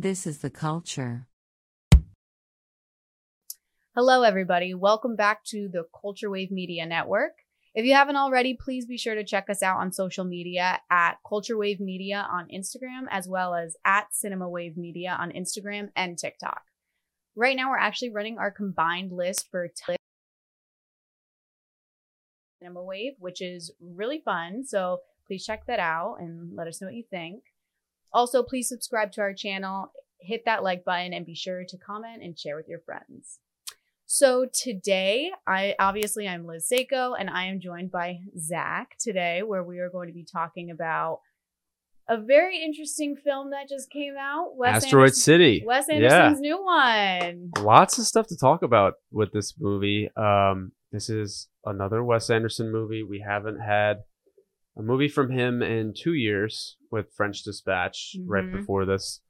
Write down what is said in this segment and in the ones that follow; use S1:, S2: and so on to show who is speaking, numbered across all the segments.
S1: This is the culture.
S2: Hello, everybody. Welcome back to the Culture Wave Media Network. If you haven't already, please be sure to check us out on social media at Culture Wave Media on Instagram, as well as at Cinema Wave Media on Instagram and TikTok. Right now, we're actually running our combined list for t- Cinema Wave, which is really fun. So please check that out and let us know what you think. Also, please subscribe to our channel, hit that like button, and be sure to comment and share with your friends. So today, I obviously I'm Liz Seiko, and I am joined by Zach today, where we are going to be talking about a very interesting film that just came out. Wes
S3: Asteroid
S2: Anderson-
S3: City.
S2: Wes
S3: Yeah.
S2: Anderson's new one.
S3: Lots of stuff to talk about with this movie. Um, this is another Wes Anderson movie. We haven't had a movie from him in two years with French Dispatch right
S2: Mhm.
S3: before this.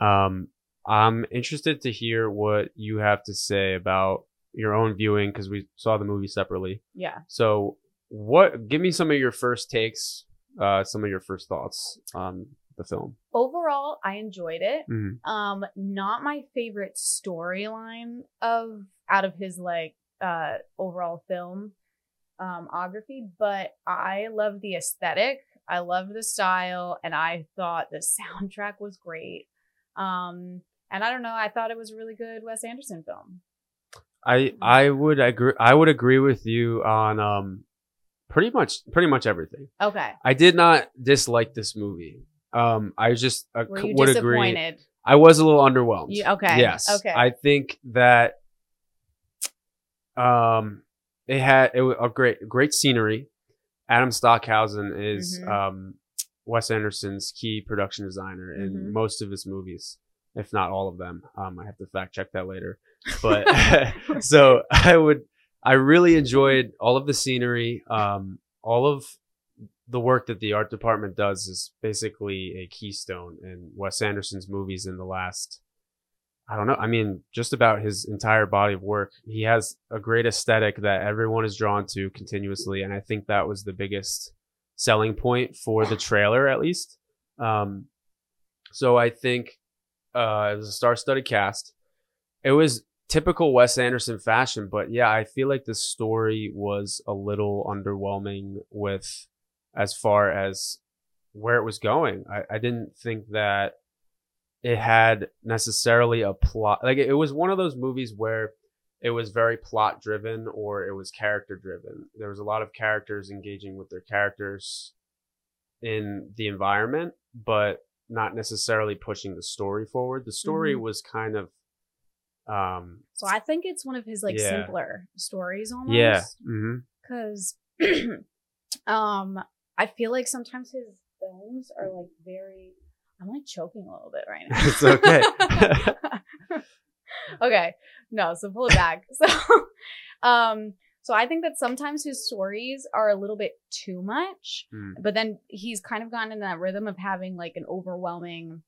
S3: Um, I'm interested to hear what you have to say about your own viewing because we saw the movie separately.
S2: Yeah.
S3: So, what? Give me some of your first takes, uh, some of your first thoughts on the film.
S2: Overall, I enjoyed it.
S3: Mhm.
S2: Um, not my favorite storyline of out of his like uh overall film um ography, but I love the aesthetic. I love the style, and I thought the soundtrack was great. Um, and I don't know, I thought it was a really good Wes Anderson film.
S3: I I would agree. I would agree with you on um, pretty much pretty much everything.
S2: Okay.
S3: I did not dislike this movie. Um, I just uh,
S2: Were you
S3: would agree. I was a little underwhelmed.
S2: You- okay,
S3: Yes.
S2: okay.
S3: I think that um, it had it was a great great scenery. Adam Stockhausen is
S2: Mhm.
S3: um, Wes Anderson's key production designer in
S2: Mhm.
S3: most of his movies, if not all of them. Um, I have to fact check that later. But so I would I really enjoyed all of the scenery. Um, all of the work that the art department does is basically a keystone in Wes Anderson's movies in the last I don't know. I mean, just about his entire body of work. He has a great aesthetic that everyone is drawn to continuously, and I think that was the biggest selling point for the trailer, at least. Um, so I think uh, it was a star-studded cast. It was typical Wes Anderson fashion, but yeah, I feel like the story was a little underwhelming with as far as where it was going. I, I didn't think that it had necessarily a plot. Like it was one of those movies where it was very plot driven or it was character driven. There was a lot of characters engaging with their characters in the environment, but not necessarily pushing the story forward. The story
S2: Mhm.
S3: was kind of um
S2: So I think it's one of his like
S3: Yeah.
S2: simpler stories almost.
S3: yeah. hmm
S2: because um i feel like sometimes his films are like very i'm like choking a little bit right now
S3: It's okay.
S2: okay no so pull it back so um so i think that sometimes his stories are a little bit too much
S3: Mm.
S2: but then he's kind of gotten in that rhythm of having like an overwhelming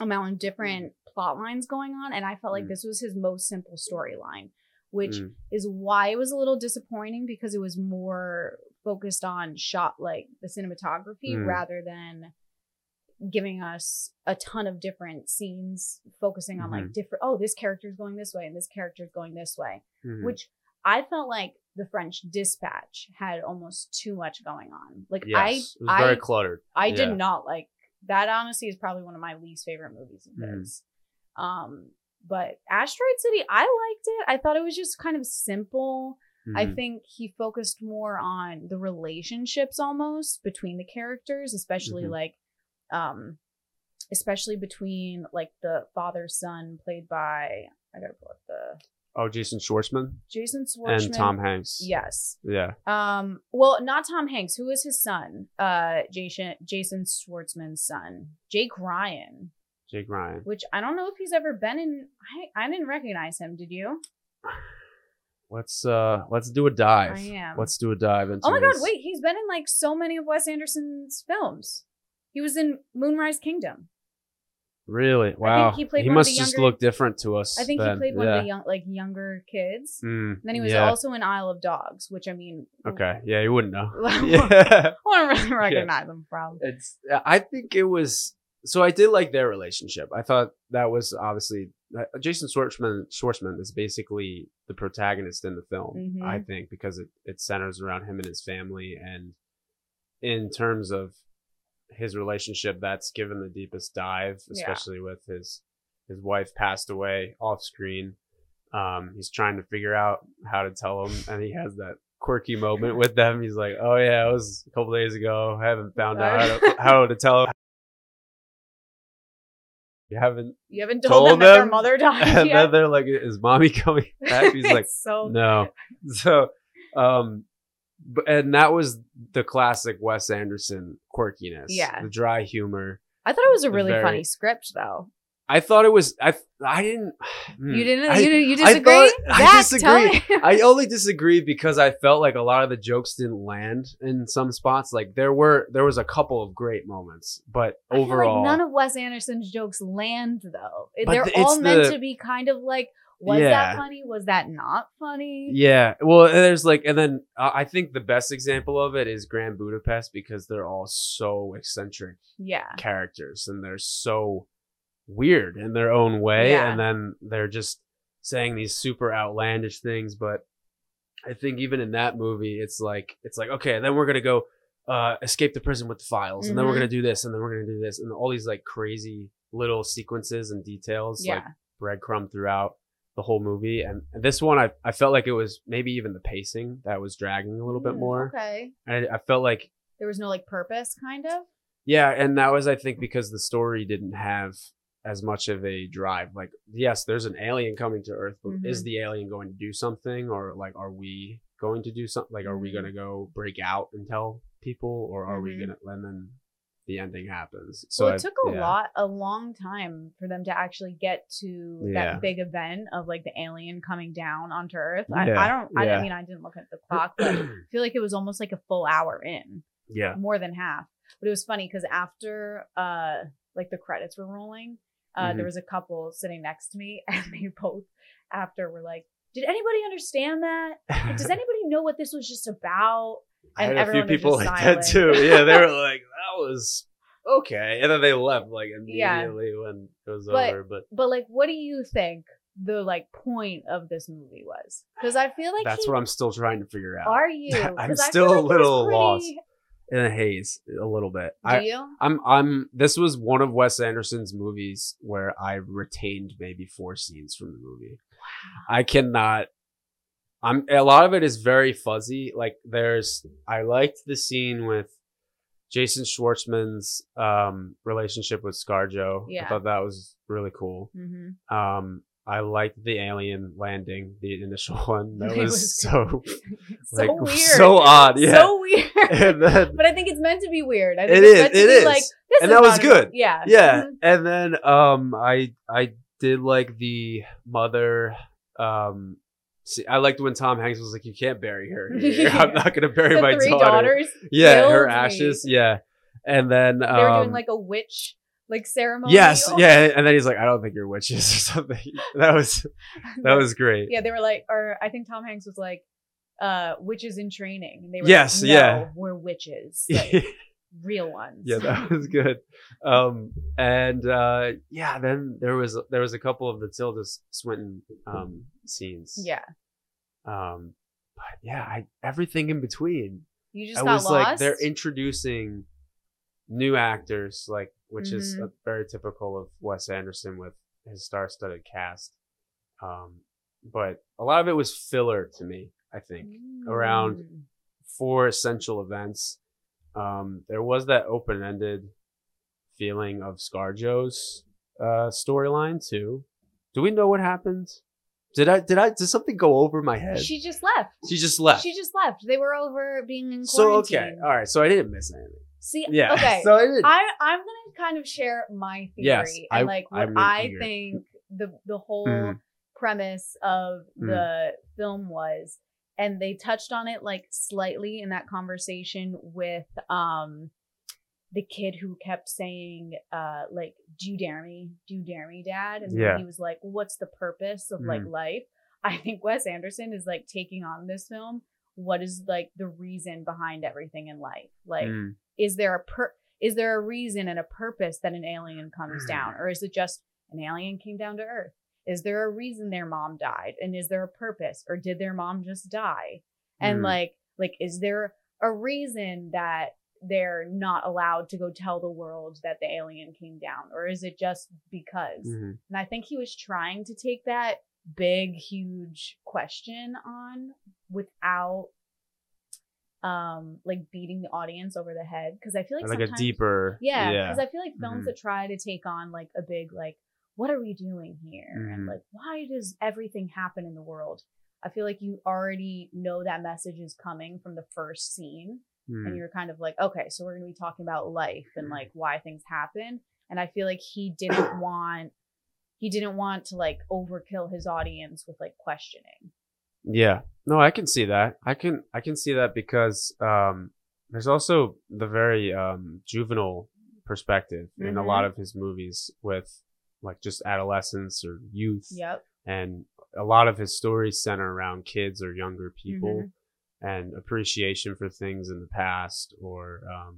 S2: amount of different plot lines going on and i felt like
S3: Mm.
S2: this was his most simple storyline which
S3: Mm.
S2: is why it was a little disappointing because it was more focused on shot like the cinematography
S3: Mm.
S2: rather than giving us a ton of different scenes focusing on like
S3: Mhm.
S2: different oh this character is going this way and this character is going this way
S3: Mhm.
S2: which i felt like the french dispatch had almost too much going on like
S3: yes, it was
S2: i
S3: very
S2: i
S3: cluttered.
S2: i
S3: Yeah.
S2: did not like that honestly is probably one of my least favorite movies of
S3: Mhm.
S2: um but asteroid city i liked it i thought it was just kind of simple I
S3: Mhm.
S2: think he focused more on the relationships almost between the characters, especially
S3: Mhm.
S2: like um especially between like the father son played by I gotta pull up the
S3: Oh, Jason Schwartzman
S2: Jason Schwartzman
S3: and Tom Hanks.
S2: Yes.
S3: Yeah.
S2: Um well not Tom Hanks. Who is his son? Uh Jason Jason Schwartzman's son. Jake Ryan.
S3: Jake Ryan.
S2: Which I don't know if he's ever been in I, I didn't recognize him, did you?
S3: Let's uh let's do a dive.
S2: I am.
S3: Let's do a dive into
S2: Oh my god,
S3: his-
S2: wait, he's been in like so many of Wes Anderson's films. He was in Moonrise Kingdom.
S3: Really? Wow.
S2: he played of
S3: must
S2: the
S3: just look different to us.
S2: I think
S3: then.
S2: he played one
S3: yeah.
S2: of the young like younger kids.
S3: Mm,
S2: then he was
S3: yeah.
S2: also in Isle of Dogs, which I mean
S3: Okay. Yeah, you wouldn't know.
S2: I
S3: yeah.
S2: wouldn't really recognize him from.
S3: It's I think it was so I did like their relationship. I thought that was obviously uh, Jason Schwartzman. Schwartzman is basically the protagonist in the film.
S2: Mhm.
S3: I think because it it centers around him and his family, and in terms of his relationship, that's given the deepest dive,
S2: Yeah.
S3: especially with his his wife passed away off screen. Um, he's trying to figure out how to tell him, and he has that quirky moment with them. He's like, "Oh yeah, it was a couple days ago. I haven't found out how to, how to tell him." You haven't
S2: You haven't told,
S3: Told
S2: them, that their
S3: them,
S2: mother died
S3: and
S2: yet.
S3: then they're like, "Is mommy coming back?" He's like,
S2: so
S3: "No." So, um, and that was the classic Wes Anderson quirkiness.
S2: Yeah.
S3: the dry humor.
S2: I thought it was a really
S3: very-
S2: funny script, though.
S3: I thought it was. I I didn't. hmm.
S2: You didn't.
S3: I-
S2: you, you
S3: I
S2: disagree?
S3: thought- I
S2: Zach, tell
S3: disagree. I only disagree because I felt like a lot of the jokes didn't land in some spots. Like there were there was a couple of great moments, but
S2: I
S3: overall,
S2: like none of Wes Anderson's jokes land though. They're all meant
S3: the-
S2: to be kind of like, was
S3: Yeah.
S2: that funny? Was that not funny?
S3: Yeah, well, there's like, and then uh, I think the best example of it is Grand Budapest because they're all so eccentric
S2: Yeah.
S3: characters and they're so weird in their own way,
S2: Yeah.
S3: and then they're just saying these super outlandish things. But I think even in that movie, it's like it's like okay, then we're gonna go uh, escape the prison with the files, and then we're gonna do this, and then we're gonna do this, and all these like crazy little sequences and details,
S2: Yeah.
S3: like breadcrumb throughout the whole movie. And this one, I, I felt like it was maybe even the pacing that was dragging a little bit
S2: Mm,
S3: more.
S2: Okay.
S3: And I, I felt like,
S2: There was no like purpose, kind of.
S3: yeah, and that was, I think, because the story didn't have as much of a drive. Like, yes, there's an alien coming to Earth, but
S2: Mhm.
S3: is the alien going to do something? Or, like, are we going to do something? Like, are we
S2: Mhm.
S3: going to go break out and tell people? Or are we
S2: Mhm.
S3: going to, and then the ending happens. So
S2: well, it took a
S3: yeah.
S2: lot, a long time for them to actually get to
S3: Yeah.
S2: that big event of like the alien coming down onto Earth. I,
S3: Yeah,
S2: I don't. I. I mean, I didn't look at the clock, but I feel like it was almost like a full hour in,
S3: yeah.
S2: more than half. But it was funny because after, uh, like the credits were rolling, uh,
S3: Mhm.
S2: there was a couple sitting next to me, and they both after were like, "Did anybody understand that? Does anybody know what this was just about?"
S3: I had a few people like that too. Yeah, they were like, "That was okay," and then they left like
S2: Yeah.
S3: immediately when it was
S2: But-
S3: over. But
S2: But like, what do you think the like point of this movie was? Because I feel like
S3: that's
S2: he-
S3: what I'm still trying to figure out.
S2: Are you?
S3: I'm still a
S2: like was
S3: little
S2: pretty-
S3: lost. In a haze, a little bit.
S2: Do
S3: I,
S2: you?
S3: I'm, I'm. This was one of Wes Anderson's movies where I retained maybe four scenes from the movie. Wow. I cannot. I'm. A lot of it is very fuzzy. Like there's. I liked the scene with Jason Schwartzman's um, relationship with ScarJo.
S2: Yeah.
S3: I thought that was really cool.
S2: Mm-hmm.
S3: Um, I liked the alien landing, the initial one. That was,
S2: was
S3: so
S2: so
S3: like
S2: weird.
S3: so odd. Yeah.
S2: So weird.
S3: then
S2: but I think it's meant to be weird. I think
S3: it
S2: it's
S3: is.
S2: meant to
S3: It
S2: be
S3: is.
S2: like this
S3: and
S2: is
S3: that was good.
S2: Yeah.
S3: yeah
S2: Mhm.
S3: and then um i i did like the mother um see, i liked when tom hanks was like you can't bury her here. i'm not gonna bury my
S2: three
S3: daughter
S2: daughters.
S3: yeah her
S2: killed me.
S3: ashes yeah and then
S2: They were
S3: um
S2: doing like a witch like ceremony.
S3: yes
S2: Oh.
S3: yeah and then he's like i don't think you're witches or something that was that was great
S2: Yeah, they were like, or I think Tom Hanks was like, uh, witches in training. And they were
S3: Yes,
S2: like, no,
S3: yeah.
S2: we're witches, like, real ones.
S3: yeah that was good um and uh yeah then there was there was a couple of the tilda swinton um scenes
S2: yeah.
S3: um but yeah i everything in between
S2: You just
S3: i
S2: got
S3: was
S2: lost.
S3: like they're introducing new actors like which is
S2: Mhm.
S3: uh, very typical of wes anderson with his star-studded cast um but a lot of it was filler to me i think around
S2: Mm.
S3: four essential events. Um, there was that open-ended feeling of ScarJo's uh, storyline too. Do we know what happened? Did I did I did something go over my head? She,
S2: just left.
S3: She just left.
S2: She just left. They were over being in quarantine.
S3: so okay, all right. So I didn't miss anything.
S2: See,
S3: Yeah.
S2: okay.
S3: So I.
S2: I I'm gonna kind of share my theory
S3: Yes,
S2: and
S3: I-
S2: like what
S3: I'm
S2: I think the the whole
S3: Mhm.
S2: premise of
S3: Mhm.
S2: the film was, and they touched on it like slightly in that conversation with um the kid who kept saying uh like do you dare me do you dare me dad and
S3: Yeah.
S2: he was like what's the purpose of like
S3: Mhm.
S2: life i think wes anderson is like taking on this film what is like the reason behind everything in life like
S3: Mm.
S2: is there a per is there a reason and a purpose that an alien comes
S3: Mm.
S2: down? Or is it just an alien came down to Earth? Is there a reason their mom died? And is there a purpose? Or did their mom just die? And
S3: Mm.
S2: like, like, is there a reason that they're not allowed to go tell the world that the alien came down? Or is it just because?
S3: Mhm.
S2: And I think he was trying to take that big, huge question on without um like beating the audience over the head. Cause I feel like
S3: like a deeper.
S2: yeah,
S3: Yeah.
S2: because I feel like films
S3: Mhm.
S2: that try to take on like a big like, what are we doing here? And
S3: Mhm.
S2: like, why does everything happen in the world? I feel like you already know that message is coming from the first scene,
S3: Mm.
S2: and you're kind of like, okay, so we're gonna be talking about life and like why things happen. And I feel like he didn't want he didn't want to like overkill his audience with like questioning.
S3: Yeah. No, I can see that. I can I can see that because um there's also the very um juvenile perspective in a lot of his movies with like just adolescence or youth
S2: Yep.
S3: and a lot of his stories center around kids or younger people
S2: Mm-hmm.
S3: and appreciation for things in the past or um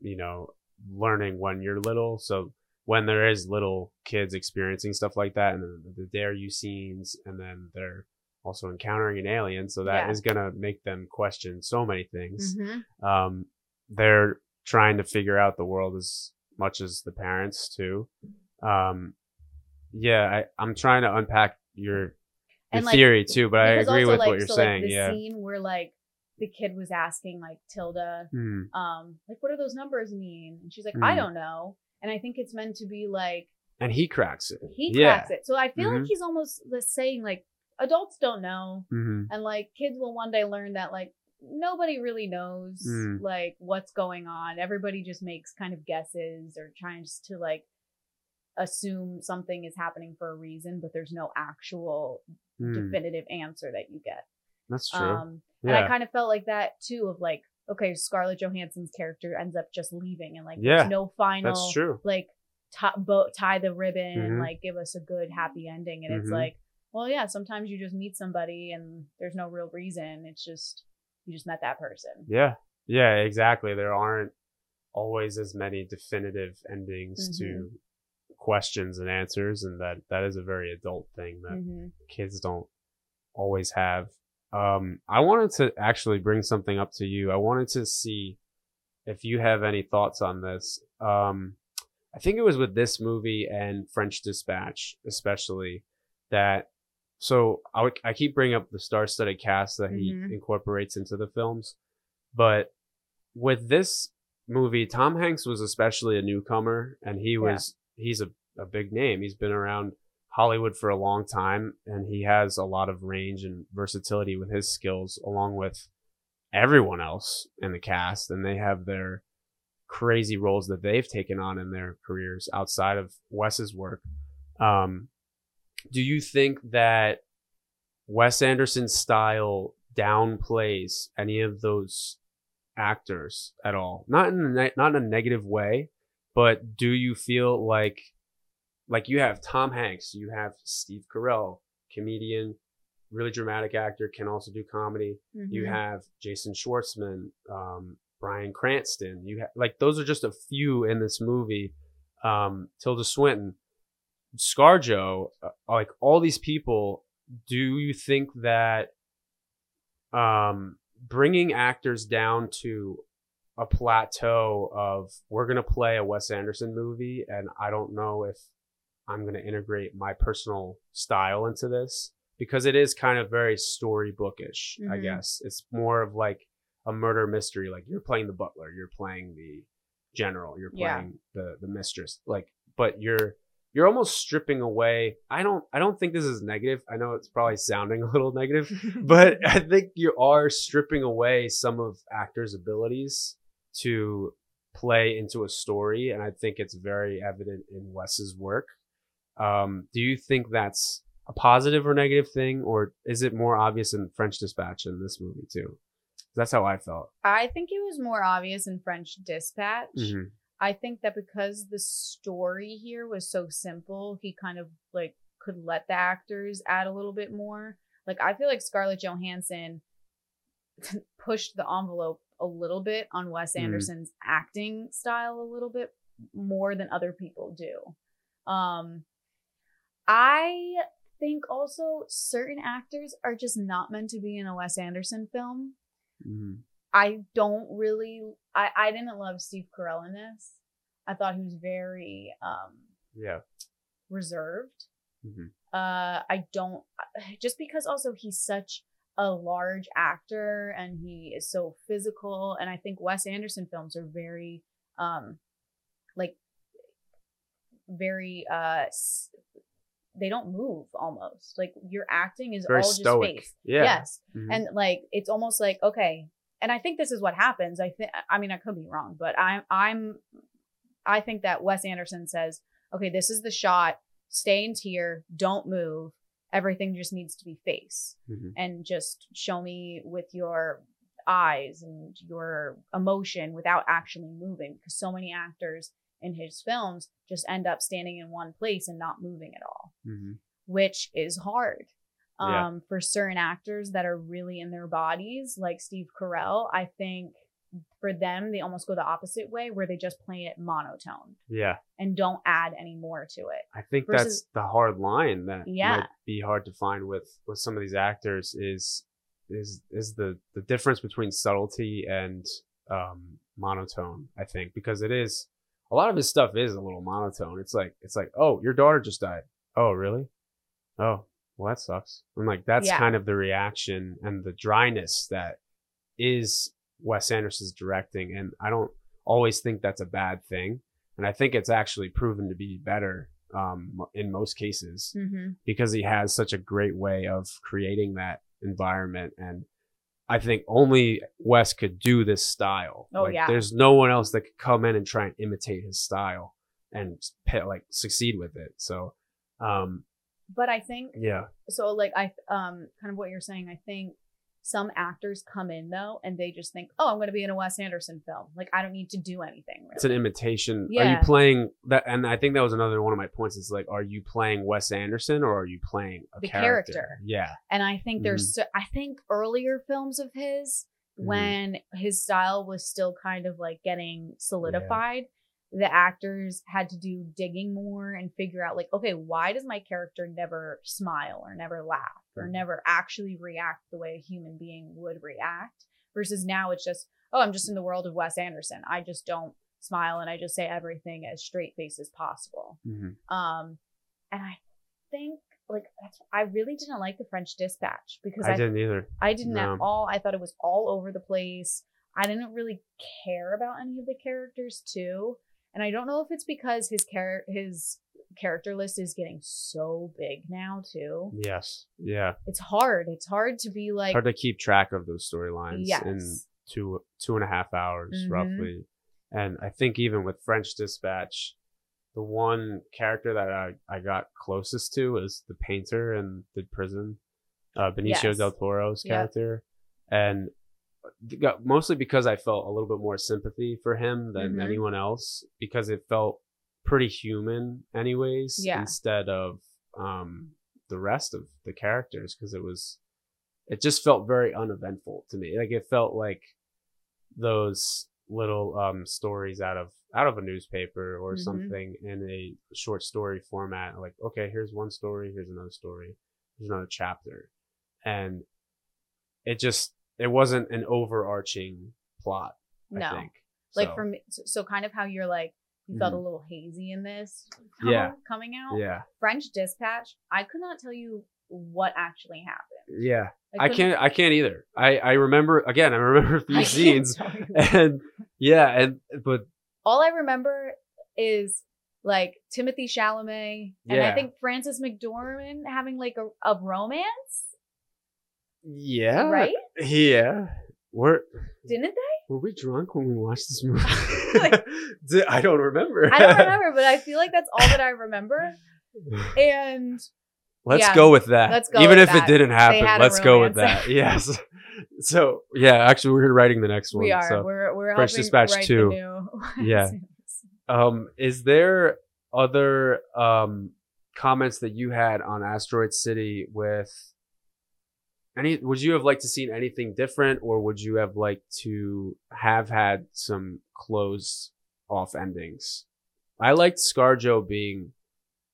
S3: you know learning when you're little so when there is little kids experiencing stuff like that and the, dare you scenes and then they're also encountering an alien so that is
S2: Yeah.
S3: going to make them question so many things
S2: Mhm.
S3: um they're trying to figure out the world as much as the parents too um yeah I, i'm trying to unpack your your
S2: like,
S3: theory too but i agree
S2: also,
S3: with
S2: like,
S3: what you're
S2: so,
S3: saying
S2: Like, the
S3: yeah
S2: scene where like the kid was asking like Tilda,
S3: Hmm.
S2: um, like what do those numbers mean? And she's like, I
S3: Mm.
S2: don't know. And I think it's meant to be like
S3: and he cracks it
S2: he
S3: Yeah.
S2: cracks it. So I feel
S3: Mhm.
S2: like he's almost saying like adults don't know,
S3: hmm
S2: and like kids will one day learn that like nobody really knows
S3: Mm.
S2: like what's going on. Everybody just makes kind of guesses or tries to like assume something is happening for a reason, but there's no actual definitive answer that you get.
S3: That's true.
S2: Um, and I kind of felt like that too of like, okay, Scarlett Johansson's character ends up just leaving and like
S3: Yeah,
S2: there's no final
S3: That's true.
S2: like tie, bo- tie the ribbon and
S3: Mhm.
S2: like give us a good happy ending. And it's
S3: Mhm.
S2: like, well, yeah, sometimes you just meet somebody and there's no real reason. It's just you just met that person.
S3: Yeah. Yeah, exactly. There aren't always as many definitive endings to
S2: Mm-hmm.
S3: Questions and answers and that that is a very adult thing that
S2: Mhm.
S3: kids don't always have. Um I wanted to actually bring something up to you. I wanted to see if you have any thoughts on this. Um I think it was with this movie and French Dispatch especially that so I, I keep bringing up the star-studded cast that he
S2: Mhm.
S3: incorporates into the films, but with this movie, Tom Hanks was especially a newcomer, and he was he's a, a big name. He's been around Hollywood for a long time, and he has a lot of range and versatility with his skills, along with everyone else in the cast, and they have their crazy roles that they've taken on in their careers outside of Wes's work. Um, do you think that Wes Anderson's style downplays any of those actors at all? Not in a ne- not in a negative way, but do you feel like like you have Tom Hanks, you have Steve Carell, comedian, really dramatic actor, can also do comedy. You
S2: Mhm.
S3: have Jason Schwartzman, um, Bryan Cranston. You have like those are just a few in this movie. Um, Tilda Swinton, ScarJo, uh, like all these people. Do you think that um, bringing actors down to a plateau of we're gonna play a Wes Anderson movie, and I don't know if I'm gonna integrate my personal style into this because it is kind of very storybookish. I
S2: Mhm.
S3: guess it's more of like a murder mystery. Like you're playing the butler, you're playing the general, you're
S2: Yeah.
S3: playing the the mistress. Like, but you're you're almost stripping away. I don't I don't think this is negative. I know it's probably sounding a little negative, but I think you are stripping away some of actors' abilities to play into a story, and I think it's very evident in Wes's work. Um, do you think that's a positive or negative thing, or is it more obvious in French Dispatch in this movie too? That's how I felt.
S2: I think it was more obvious in French Dispatch.
S3: Mhm.
S2: I think that because the story here was so simple, he kind of like could let the actors add a little bit more. Like I feel like Scarlett Johansson pushed the envelope a little bit on Wes
S3: Mhm.
S2: Anderson's acting style a little bit more than other people do. Um, I think also certain actors are just not meant to be in a Wes Anderson film.
S3: Mhm.
S2: I don't really I, I didn't love Steve Carell in this. I thought he was very um
S3: Yeah.
S2: reserved.
S3: Mhm.
S2: Uh I don't just because also he's such a large actor and he is so physical and I think Wes Anderson films are very um like very uh s- they don't move almost. Like your acting is
S3: Very
S2: all
S3: stoic.
S2: just face.
S3: Yeah.
S2: Yes
S3: Mhm.
S2: and like it's almost like okay and i think this is what happens i think i mean i could be wrong but i'm i'm i think that wes anderson says okay this is the shot stay in tier don't move everything just needs to be face
S3: Mhm.
S2: and just show me with your eyes and your emotion without actually moving because so many actors in his films just end up standing in one place and not moving at all
S3: Mhm.
S2: which is hard
S3: Yeah.
S2: um, for certain actors that are really in their bodies, like Steve Carell. I think for them, they almost go the opposite way where they just play it monotone
S3: Yeah.
S2: and don't add any more to it.
S3: I think
S2: Versus-
S3: that's the hard line that
S2: Yeah.
S3: might be hard to find with with some of these actors is is is the the difference between subtlety and um monotone i think because it is a lot of his stuff is a little monotone it's like it's like oh your daughter just died oh really oh well that sucks i'm like that's
S2: Yeah.
S3: kind of the reaction and the dryness that is wes anderson's directing and i don't always think that's a bad thing and i think it's actually proven to be better um, in most cases
S2: Mm-hmm.
S3: because he has such a great way of creating that environment and I think only Wes could do this style.
S2: Oh,
S3: like,
S2: yeah.
S3: There's no one else that could come in and try and imitate his style and like succeed with it. So, um,
S2: But I think
S3: yeah,
S2: so. Like I um, kind of what you're saying. I think some actors come in though, and they just think, "Oh, I'm going to be in a Wes Anderson film. Like I don't need to do anything." Really.
S3: it's an imitation.
S2: Yeah.
S3: Are you playing that? And I think that was another one of my points. Is like, are you playing Wes Anderson or are you playing a
S2: The
S3: character?
S2: character.
S3: Yeah,
S2: And I think there's, so, I think earlier films of his,
S3: Mhm.
S2: when his style was still kind of like getting solidified, the actors had to do digging more and figure out, like, okay, why does my character never smile or never laugh or never actually react the way a human being would react? Versus now it's just, oh, I'm just in the world of Wes Anderson. I just don't smile and I just say everything as straight face as possible.
S3: Mhm.
S2: Um, and I think like that's, I really didn't like the French Dispatch because
S3: I,
S2: I,
S3: didn't either.
S2: I didn't at all. I thought it was all over the place. I didn't really care about any of the characters too, and I don't know if it's because his char- his character list is getting so big now too.
S3: Yes, yeah.
S2: It's hard. It's hard to be like
S3: hard to keep track of those storylines in two two and a half hours
S2: Mhm.
S3: roughly. And I think even with French Dispatch, the one character that I, I got closest to is the painter in the prison, uh, Benicio
S2: Yes.
S3: del Toro's
S2: Yep.
S3: character, and got, mostly because I felt a little bit more sympathy for him than
S2: Mhm.
S3: anyone else because it felt pretty human, anyways.
S2: Yeah.
S3: Instead of um, the rest of the characters, because it was it just felt very uneventful to me. Like it felt like those little um stories out of out of a newspaper or
S2: Mhm.
S3: something in a short story format. Like, okay, here's one story, here's another story, here's another chapter. And it just it wasn't an overarching plot, I
S2: no.
S3: think.
S2: Like
S3: So,
S2: for me, so, kind of how you're like you felt
S3: Mhm.
S2: a little hazy in this,
S3: Yeah.
S2: coming out.
S3: Yeah.
S2: French Dispatch, I could not tell you what actually happened.
S3: Yeah. I
S2: couldn't-
S3: can't I can't either. I I remember again, I remember a few
S2: I
S3: scenes and yeah, and but
S2: All I remember is like Timothée Chalamet and I think Frances McDormand having like a, a romance,
S3: yeah.
S2: right?
S3: Yeah. Were
S2: Didn't they?
S3: were we drunk when we watched this movie?
S2: Like-
S3: I don't remember.
S2: I don't remember, but I feel like that's all that I remember. And
S3: Let's
S2: Yeah.
S3: go with that.
S2: Let's go
S3: Even if
S2: that.
S3: it didn't happen, let's go with that. Yes. so yeah, actually, we're writing the next one.
S2: we are
S3: So,
S2: we're we're
S3: French Dispatch two.
S2: the new
S3: Yeah. um, is there other um comments that you had on Asteroid City with any would you have liked to seen anything different or would you have liked to have had some closed off endings i liked scarjo being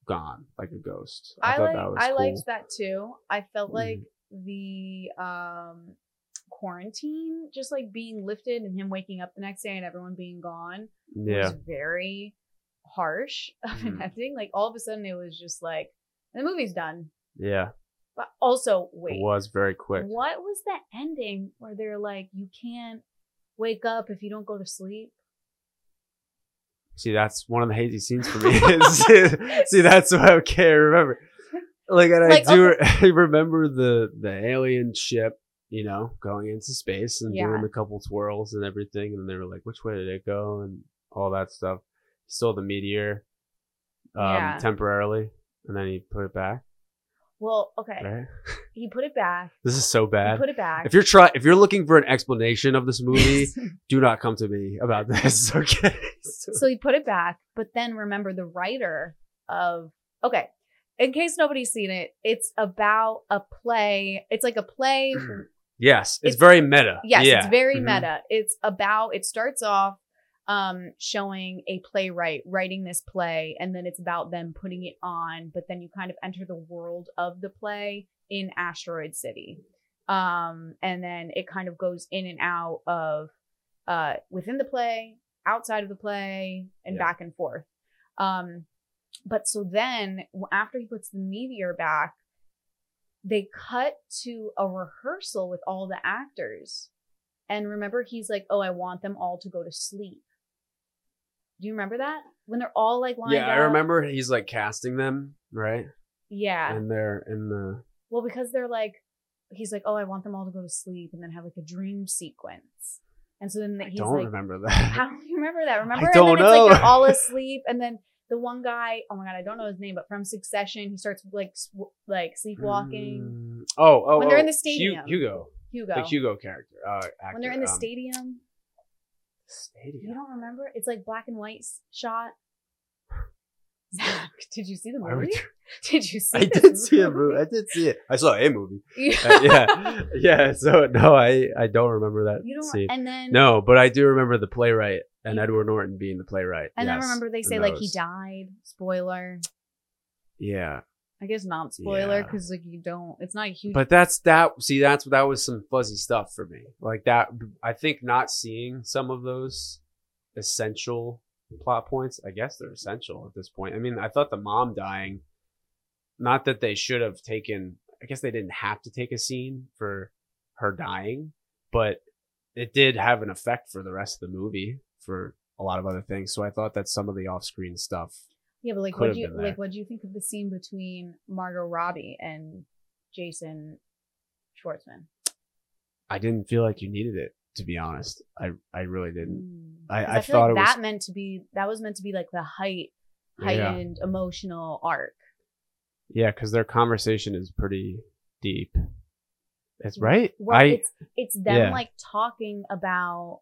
S3: gone like a ghost
S2: I,
S3: thought
S2: like
S3: that was
S2: I
S3: cool.
S2: liked that too. I felt
S3: Mhm.
S2: like the um quarantine just like being lifted and him waking up the next day and everyone being gone
S3: yeah
S2: was very harsh of an
S3: Mhm.
S2: ending. Like all of a sudden it was just like the movie's done.
S3: yeah
S2: But also wait.
S3: it was very quick
S2: What was the ending where they're like, you can't wake up if you don't go to sleep?
S3: see that's one of the hazy scenes for me see, see that's what i can't remember like and
S2: Like,
S3: i do I remember the the alien ship you know going into space and
S2: Yeah.
S3: doing a couple twirls and everything and they were like which way did it go and all that stuff he stole the meteor um
S2: Yeah.
S3: temporarily and then he put it back
S2: Well, okay.
S3: right
S2: He put it back.
S3: this is so
S2: He
S3: bad
S2: put it back.
S3: if you're try if you're looking for an explanation of this movie do not come to me about this okay
S2: so he put it back, but then remember the writer of okay. In case nobody's seen it, it's about a play. It's like a play.
S3: yes it's,
S2: It's-
S3: very meta
S2: Yes,
S3: yeah.
S2: it's very
S3: Mhm.
S2: meta. It's about it starts off um showing a playwright writing this play and then it's about them putting it on, but then you kind of enter the world of the play in Asteroid City. Um and then it kind of goes in and out of uh within the play, outside of the play and
S3: Yeah.
S2: back and forth. Um but so then after he puts the meteor back they cut to a rehearsal with all the actors. And remember, he's like, Oh, I want them all to go to sleep. Do you remember that? When they're all like lined
S3: yeah i remember he's like casting them right
S2: Yeah.
S3: and they're in the
S2: well, because they're like, he's like, Oh, I want them all to go to sleep and then have like a dream sequence. And so then
S3: I
S2: he's
S3: don't
S2: like,
S3: remember that.
S2: How do you remember that? Remember?
S3: I don't
S2: and then
S3: know.
S2: it's like they're all asleep, and then the one guy, oh my god, I don't know his name, but from Succession, he starts like sw- like sleepwalking.
S3: Mm, oh, oh,
S2: When they're in
S3: oh,
S2: the stadium.
S3: Hu- Hugo,
S2: Hugo.
S3: the Hugo character. Uh, actor,
S2: when they're in the
S3: um,
S2: stadium, you don't remember? It's like black and white shot. Zach, did you see the movie?
S3: you-
S2: Did you see?
S3: I did see a movie. I did see it. I saw a movie.
S2: Yeah.
S3: Uh, yeah, yeah. So no, I I don't remember that
S2: You don't.
S3: scene.
S2: And then
S3: No, but I do remember the playwright and Edward Norton being the playwright.
S2: And
S3: yes,
S2: remember they say like he died. Spoiler.
S3: Yeah,
S2: I guess not spoiler
S3: Yeah.
S2: because like you don't. It's not a huge.
S3: but that's that. See, that's that was some fuzzy stuff for me. Like that. I think not seeing some of those essential plot points. I guess they're essential at this point. I mean, I thought the mom dying. Not that they should have taken. I guess they didn't have to take a scene for her dying, but it did have an effect for the rest of the movie for a lot of other things. So I thought that some of the off-screen stuff.
S2: Yeah, but like, what do you like? What do you think of the scene between Margot Robbie and Jason Schwartzman?
S3: I didn't feel like you needed it. To be honest, I I really didn't.
S2: Mm.
S3: I- I
S2: feel
S3: thought
S2: like
S3: it was-
S2: that meant to be that was meant to be like the height
S3: Yeah.
S2: heightened emotional arc.
S3: Yeah, because their conversation is pretty deep. It's right.
S2: Well,
S3: I
S2: it's it's them
S3: yeah.
S2: like talking about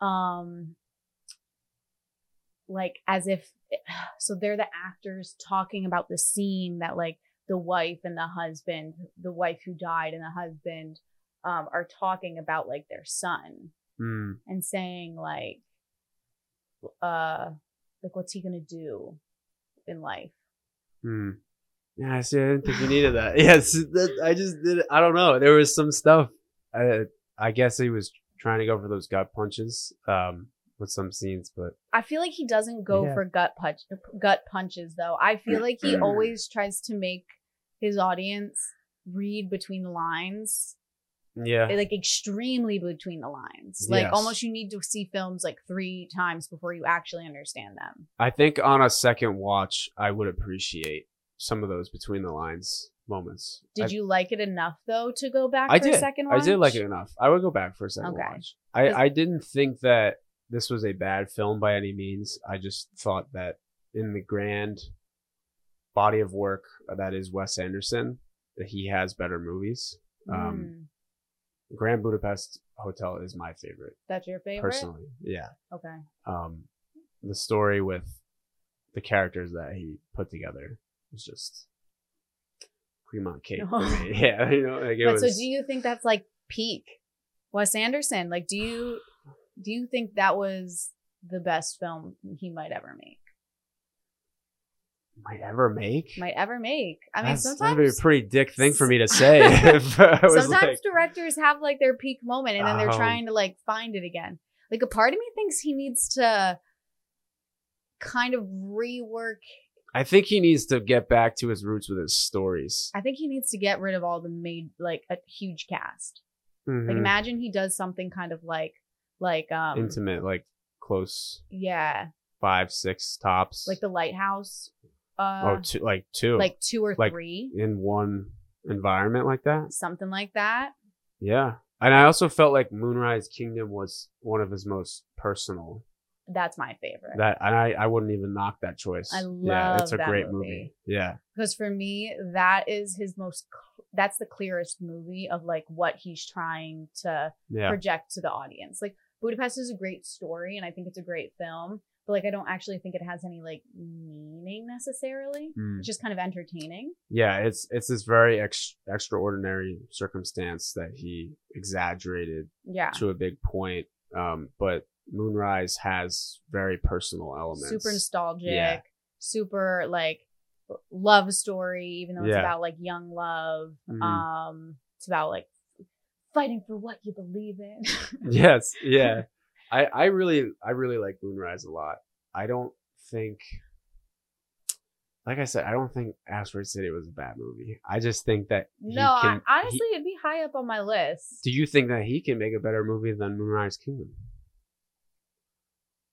S2: um like as if so they're the actors talking about the scene that like the wife and the husband the wife who died and the husband um are talking about like their son
S3: mm,
S2: and saying like uh like what's he gonna do in life
S3: mm. Yeah, I see. I didn't think you needed that. Yes, that, I just did. I don't know. There was some stuff. I I guess he was trying to go for those gut punches um, with some scenes, but
S2: I feel like he doesn't go
S3: Yeah.
S2: for gut punch gut punches though. I feel like he always tries to make his audience read between the lines,
S3: yeah,
S2: like extremely between the lines. Like
S3: Yes.
S2: almost you need to see films like 3 times before you actually understand them.
S3: I think on a second watch, I would appreciate some of those between the lines moments.
S2: Did
S3: I,
S2: you like it enough though to go back
S3: I
S2: for
S3: did.
S2: a second
S3: I did like it enough. I would go back for a second
S2: Okay.
S3: watch. I, I didn't think that this was a bad film by any means. I just thought that in the grand body of work that is Wes Anderson, that he has better movies. Um,
S2: Mm,
S3: Grand Budapest Hotel is my favorite,
S2: that's your favorite?
S3: personally. Yeah.
S2: Okay.
S3: Um, the story with the characters that he put together was just cream on cake for me. Yeah, you know, like it
S2: but
S3: was.
S2: so do you think that's like peak Wes Anderson? Like do you do you think that was the best film he might ever make?
S3: might ever make?
S2: Might ever make. I mean
S3: That's- that'd be a pretty dick thing for me to say. if I was
S2: sometimes
S3: like,
S2: directors have like their peak moment and then they're
S3: Oh.
S2: trying to like find it again. Like a part of me thinks he needs to kind of rework
S3: I think he needs to get back to his roots with his stories.
S2: I think he needs to get rid of all the made like a huge cast. Like
S3: Mhm.
S2: imagine he does something kind of like like um
S3: Intimate, like close
S2: yeah,
S3: five, six tops.
S2: like the lighthouse uh
S3: oh, two, like two,
S2: like two or
S3: like-
S2: three,
S3: in one environment like that.
S2: something like that.
S3: Yeah, and I also felt like Moonrise Kingdom was one of his most personal.
S2: That's my favorite.
S3: That and I, I wouldn't even knock that choice.
S2: I love
S3: yeah, it's a
S2: that
S3: great
S2: movie.
S3: movie. Yeah,
S2: because for me that is his most that's the clearest movie of like what he's trying to
S3: yeah,
S2: project to the audience. Like Budapest is a great story and I think it's a great film, but like I don't actually think it has any like meaning necessarily.
S3: Mm.
S2: It's just kind of entertaining.
S3: yeah. It's it's this very ex- extraordinary circumstance that he exaggerated
S2: Yeah.
S3: to a big point. Um, but Moonrise has very personal elements.
S2: Super nostalgic,
S3: Yeah.
S2: super like love story, even though it's
S3: Yeah.
S2: about like young love.
S3: Mhm.
S2: Um it's about like fighting for what you believe in.
S3: yes, yeah. I I really I really like Moonrise a lot. I don't think like I said, I don't think Asteroid City was a bad movie. I just think that
S2: no,
S3: can,
S2: I, honestly
S3: he-
S2: it'd be high up on my list.
S3: do you think that he can make a better movie than Moonrise Kingdom?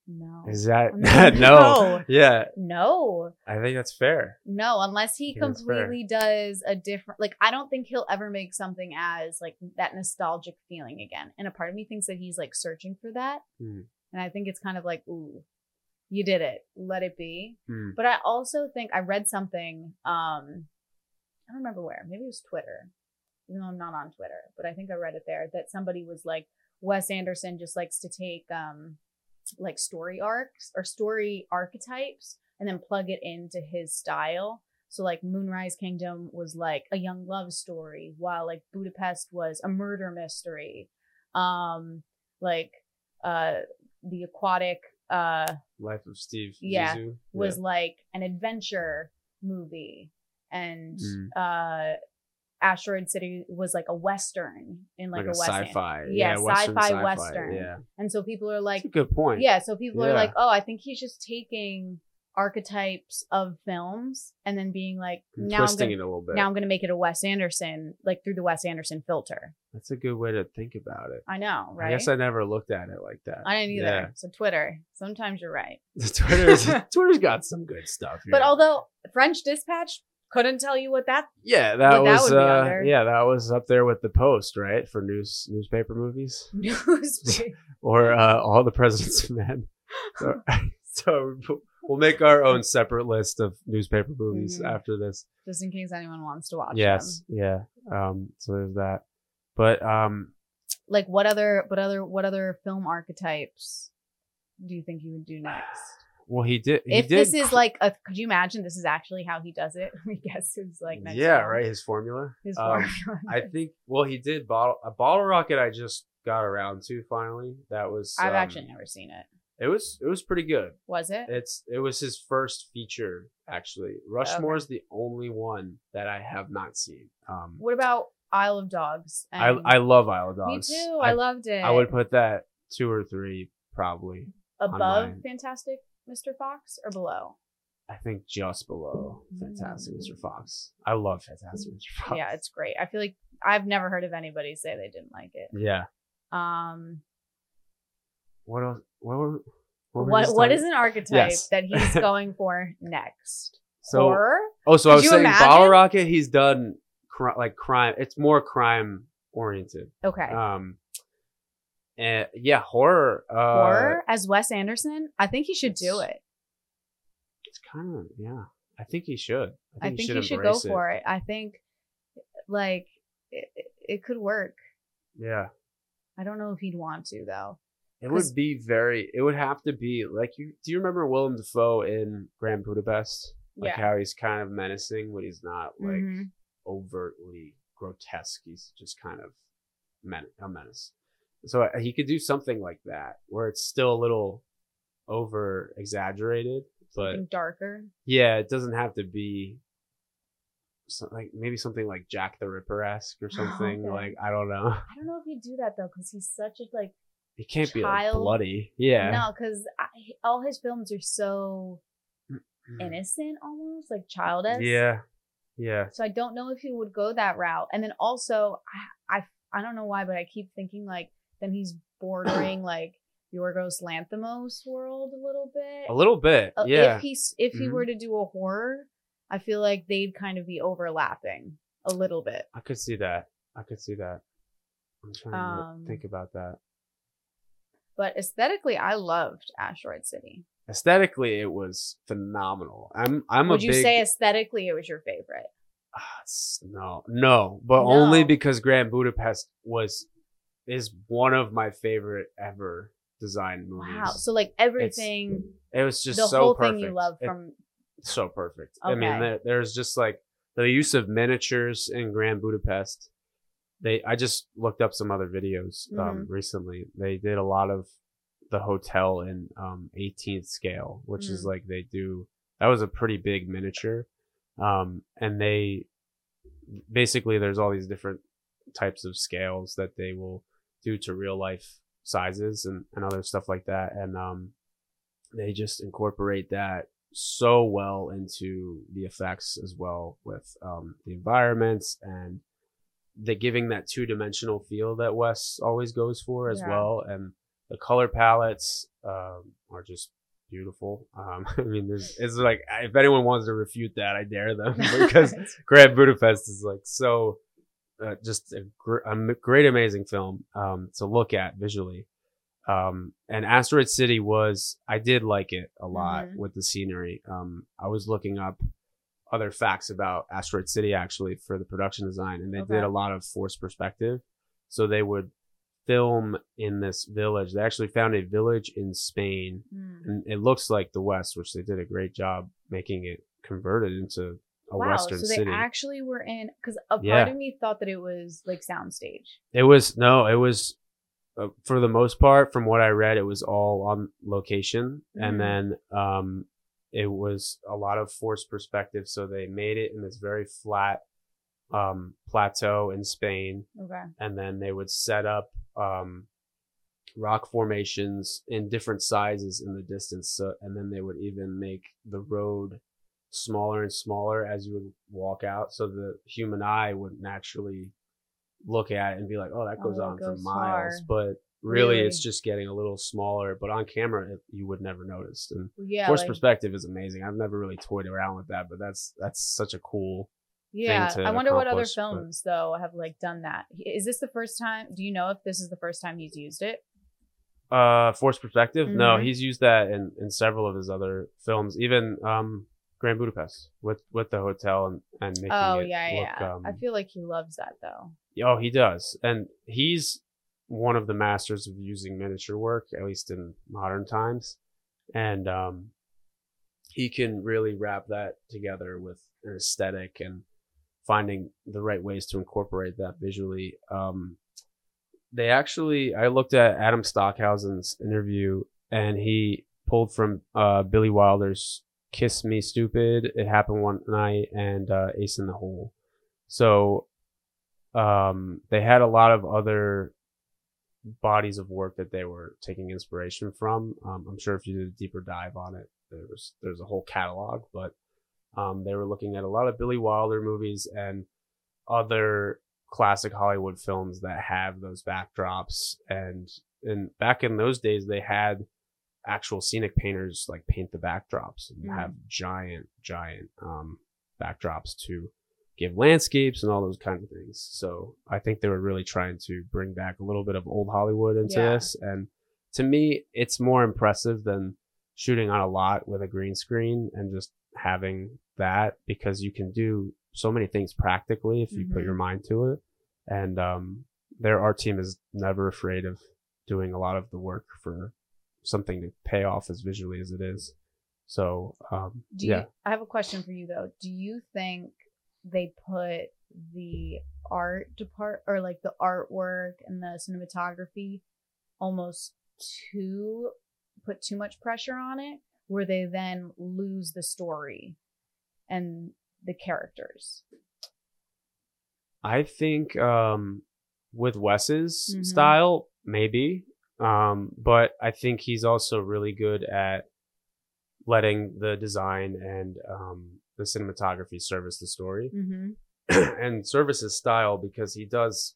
S2: No.
S3: Is that
S2: No.
S3: no? Yeah,
S2: No.
S3: I think that's fair.
S2: No, unless he
S3: Yeah, that's fair.
S2: completely does a different like I don't think he'll ever make something as like that nostalgic feeling again. And a part of me thinks that he's like searching for that.
S3: Hmm.
S2: And I think it's kind of like, ooh, you did it. Let it be.
S3: Hmm.
S2: But I also think I read something, um, I don't remember where, maybe it was Twitter. Even though I'm not on Twitter, but I think I read it there that somebody was like, Wes Anderson just likes to take um like story arcs or story archetypes and then plug it into his style. So like Moonrise Kingdom was like a young love story, while like Budapest was a murder mystery. Um like uh the aquatic uh
S3: Life of Steve
S2: Yeah,
S3: Zissou?
S2: was like an adventure movie and
S3: Mm.
S2: uh Asteroid City was like a western in like,
S3: like,
S2: a, western.
S3: sci-fi.
S2: Yeah,
S3: Western
S2: sci-fi western.
S3: Yeah,
S2: And so people are like
S3: that's a good point.
S2: yeah, so people are like, "Oh, I think he's just taking archetypes of films and then being like,
S3: And
S2: now I'm
S3: twisting
S2: gonna,
S3: it a little bit.
S2: now I'm going to make it a Wes Anderson like through the Wes Anderson filter."
S3: That's a good way to think about it.
S2: I know, right?
S3: I guess I never looked at it like that.
S2: I didn't either.
S3: Yeah.
S2: So Twitter, sometimes you're right.
S3: Twitter's Twitter's got some good stuff.
S2: But although French Dispatch couldn't tell you what that
S3: yeah, that
S2: what that
S3: was
S2: be
S3: uh, yeah, that was up there with the Post, right, for news newspaper movies
S2: news
S3: or uh, All the President's Men. So, so we'll make our own separate list of newspaper movies
S2: Mhm.
S3: after this.
S2: just in case anyone wants to watch
S3: yes,
S2: them.
S3: yeah. Um, so there's that. But um,
S2: Like what other what other what other film archetypes do you think you would do next?
S3: Well, he did. He
S2: if
S3: did
S2: this is like a could you imagine this is actually how he does it? I guess it's like next
S3: yeah, right. His formula.
S2: His
S3: Um,
S2: formula.
S3: I think. Well, he did bottle a bottle rocket. I just got around to finally. That was.
S2: I've
S3: um,
S2: actually never seen it.
S3: It was. It was pretty good.
S2: Was it?
S3: It's. It was his first feature actually. Rushmore is the only one that I have not seen. Um,
S2: What about Isle of Dogs?
S3: I I love Isle of Dogs.
S2: me too. I, loved it.
S3: I would put that two or three probably.
S2: above. Fantastic Mr. Fox or below.
S3: I think just below Fantastic Mr. Fox. I love Fantastic Mr. Fox.
S2: Mm. Yeah, it's great. I feel like I've never heard of anybody say they didn't like it.
S3: yeah.
S2: Um,
S3: What else? What were? were
S2: what what
S3: talking-
S2: is an archetype
S3: Yes.
S2: that he's going for next?
S3: So
S2: Horror?
S3: Oh, so I
S2: Could
S3: was saying
S2: imagine?
S3: Bottle Rocket, he's done cri- like crime. It's more crime oriented.
S2: Okay.
S3: Um, and yeah, horror. Uh,
S2: Horror as Wes Anderson? I think he should do it.
S3: It's kind of yeah. I think he should.
S2: I think
S3: should
S2: he should go
S3: embrace
S2: for it. I think like it, it could work.
S3: Yeah,
S2: I don't know if he'd want to though.
S3: It would be very. It would have to be like you. Do you remember Willem Dafoe in Grand Budapest? Like
S2: Yeah.
S3: how he's kind of menacing, but he's not like
S2: Mhm.
S3: overtly grotesque. He's just kind of men- a menace. So uh, he could do something like that where it's still a little over exaggerated, but
S2: Something darker.
S3: yeah, it doesn't have to be so, like maybe something like Jack the Ripper esque or something.
S2: Okay.
S3: Like I don't know.
S2: I don't know if he'd do that though, because he's such a like
S3: It can't be like bloody. Yeah.
S2: no, because all his films are so innocent, almost like childish.
S3: Yeah. Yeah.
S2: So I don't know if he would go that route. And then also, I I, I don't know why, but I keep thinking like then he's bordering like Yorgos Lanthimos world a little bit.
S3: A little bit.
S2: Uh,
S3: Yeah.
S2: If he's if he
S3: Mhm.
S2: were to do a horror, I feel like they'd kind of be overlapping a little bit.
S3: I could see that. I could see that. I'm trying to
S2: Um,
S3: think about that.
S2: But aesthetically, I loved Asteroid City.
S3: Aesthetically, it was phenomenal. I'm I'm
S2: Would
S3: a
S2: you
S3: big
S2: say aesthetically it was your favorite?
S3: S- no, no, but only because Grand Budapest was is one of my favorite ever design movies.
S2: Wow. So like everything,
S3: it was just
S2: the
S3: so
S2: whole
S3: perfect.
S2: thing you love
S3: It-
S2: from
S3: so perfect. I mean, there, there's just like the use of miniatures in Grand Budapest. They, I just looked up some other videos um,
S2: Mm-hmm.
S3: recently. They did a lot of the hotel in um, 18th scale, which is
S2: Mm.
S3: like they do. That was a pretty big miniature, um, and they basically there's all these different types of scales that they will do to real life sizes and, and other stuff like that, and um, they just incorporate that so well into the effects as well with um, the environments and the giving that two dimensional feel that Wes always goes for as
S2: Yeah.
S3: well. And the color palettes um, are just beautiful. Um, I mean, there's it's like if anyone wants to refute that, I dare them because Grand Budapest is like so uh, just a, gr- a great, amazing film um, to look at visually. Um, and Asteroid City was, I did like it a lot
S2: Mhm.
S3: with the scenery. Um, I was looking up other facts about Asteroid City actually for the production design, and they
S2: Okay.
S3: did a lot of forced perspective. So they would film in this village. They actually found a village in Spain
S2: Hmm.
S3: and it looks like the West, which they did a great job making it converted into a
S2: wow.
S3: Western
S2: so they
S3: city.
S2: actually were in because a part
S3: Yeah.
S2: of me thought that it was like soundstage.
S3: It was no, it was uh, for the most part, from what I read, it was all on location,
S2: Mm.
S3: and then um, it was a lot of forced perspective. So they made it in this very flat um, plateau in Spain,
S2: Okay.
S3: and then they would set up um, rock formations in different sizes in the distance. So, and then they would even make the road smaller and smaller as you would walk out, so the human eye would naturally look at it and be like, "Oh, that
S2: Oh,
S3: goes
S2: that
S3: on for miles."
S2: far.
S3: But really,
S2: Really?
S3: it's just getting a little smaller. But on camera, it, you would never notice. And
S2: Yeah.
S3: forced
S2: like-
S3: perspective is amazing. I've never really toyed around with that, but that's that's such a cool.
S2: yeah. I wonder what other
S3: accomplish, but-
S2: films though have like done that. Is this the first time? Do you know if this is the first time he's used it?
S3: Uh, forced perspective. No,
S2: Mhm.
S3: he's used that in, in several of his other films, even um, Grand Budapest with with the hotel and and making
S2: Oh
S3: it
S2: yeah,
S3: look,
S2: yeah.
S3: Um,
S2: I feel like he loves that though.
S3: oh, he does, and he's one of the masters of using miniature work, at least in modern times, and um, he can really wrap that together with an aesthetic and finding the right ways to incorporate that visually. Um, they actually, I looked at Adam Stockhausen's interview, and he pulled from uh, Billy Wilder's "Kiss Me Stupid," "It Happened One Night," and uh, "Ace in the Hole." So um, they had a lot of other bodies of work that they were taking inspiration from. Um, I'm sure if you did a deeper dive on it, there was there's a whole catalog, but um, they were looking at a lot of Billy Wilder movies and other classic Hollywood films that have those backdrops. And and back in those days, they had actual scenic painters like paint the backdrops and
S2: Mhm.
S3: have giant, giant um, backdrops to give landscapes and all those kind of things. So I think they were really trying to bring back a little bit of old Hollywood into
S2: Yeah.
S3: this. And to me, it's more impressive than shooting on a lot with a green screen and just having that because you can do so many things practically if you put
S2: Mhm.
S3: your mind to it. And um, their art team is never afraid of doing a lot of the work for something to pay off as visually as it is. So um,
S2: Do
S3: yeah,
S2: you, I have a question for you though. Do you think they put the art depart or like the artwork and the cinematography almost too put too much pressure on it where they then lose the story and the characters.
S3: I think um, with Wes's
S2: Mhm.
S3: style, maybe, um, but I think he's also really good at letting the design and um, the cinematography service the story
S2: Mm-hmm.
S3: and service his style because he does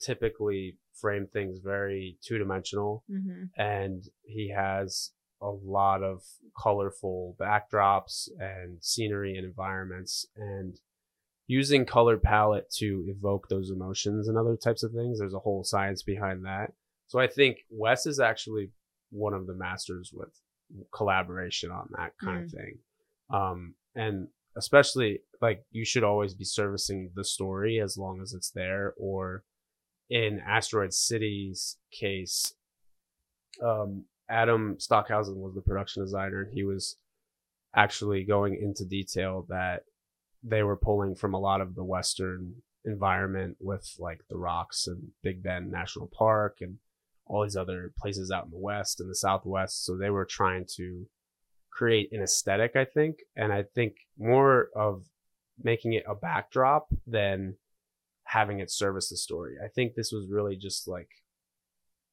S3: typically frame things very two dimensional
S2: Mm-hmm.
S3: and he has a lot of colorful backdrops and scenery and environments and using color palette to evoke those emotions and other types of things there's a whole science behind that so i think wes is actually one of the masters with collaboration on that kind of thing. Um and especially like you should always be servicing the story as long as it's there or in asteroid city's case um Adam Stockhausen was the production designer, and he was actually going into detail that they were pulling from a lot of the Western environment with like the rocks and Big Bend National Park and all these other places out in the West and the Southwest. So they were trying to create an aesthetic, I think, and I think more of making it a backdrop than having it service the story. I think this was really just like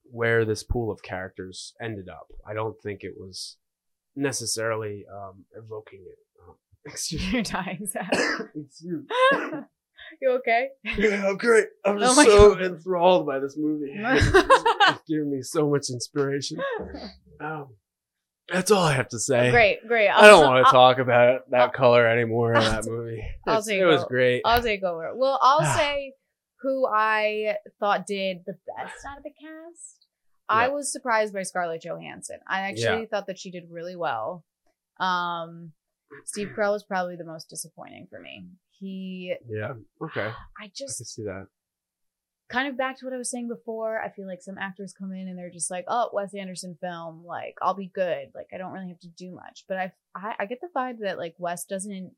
S3: where this pool of characters ended up. I don't think it was necessarily um, evoking it. Um, excuse
S2: You're dying, Zach.
S3: excuse
S2: you okay?
S3: Yeah, I'm great. I'm
S2: Oh
S3: just
S2: my
S3: so
S2: God.
S3: enthralled by this movie. it's giving me so much inspiration. Um, that's all I have to say.
S2: great, great.
S3: I don't want to talk about that
S2: I'll-
S3: color anymore in that movie.
S2: I'll
S3: It's-
S2: take
S3: it was great.
S2: I'll take over. Well, I'll say who I thought did the best out of the cast. I was surprised by Scarlett Johansson. I actually
S3: Yeah.
S2: thought that she did really well. Um, Steve Carell was probably the most disappointing for me. He,
S3: yeah. Okay.
S2: I
S3: I can
S2: just
S3: see that.
S2: kind of back to what I was saying before. I feel like some actors come in and they're just like, "Oh, Wes Anderson film, like I'll be good. Like I don't really have to do much." But I, I, I get the vibe that like Wes doesn't.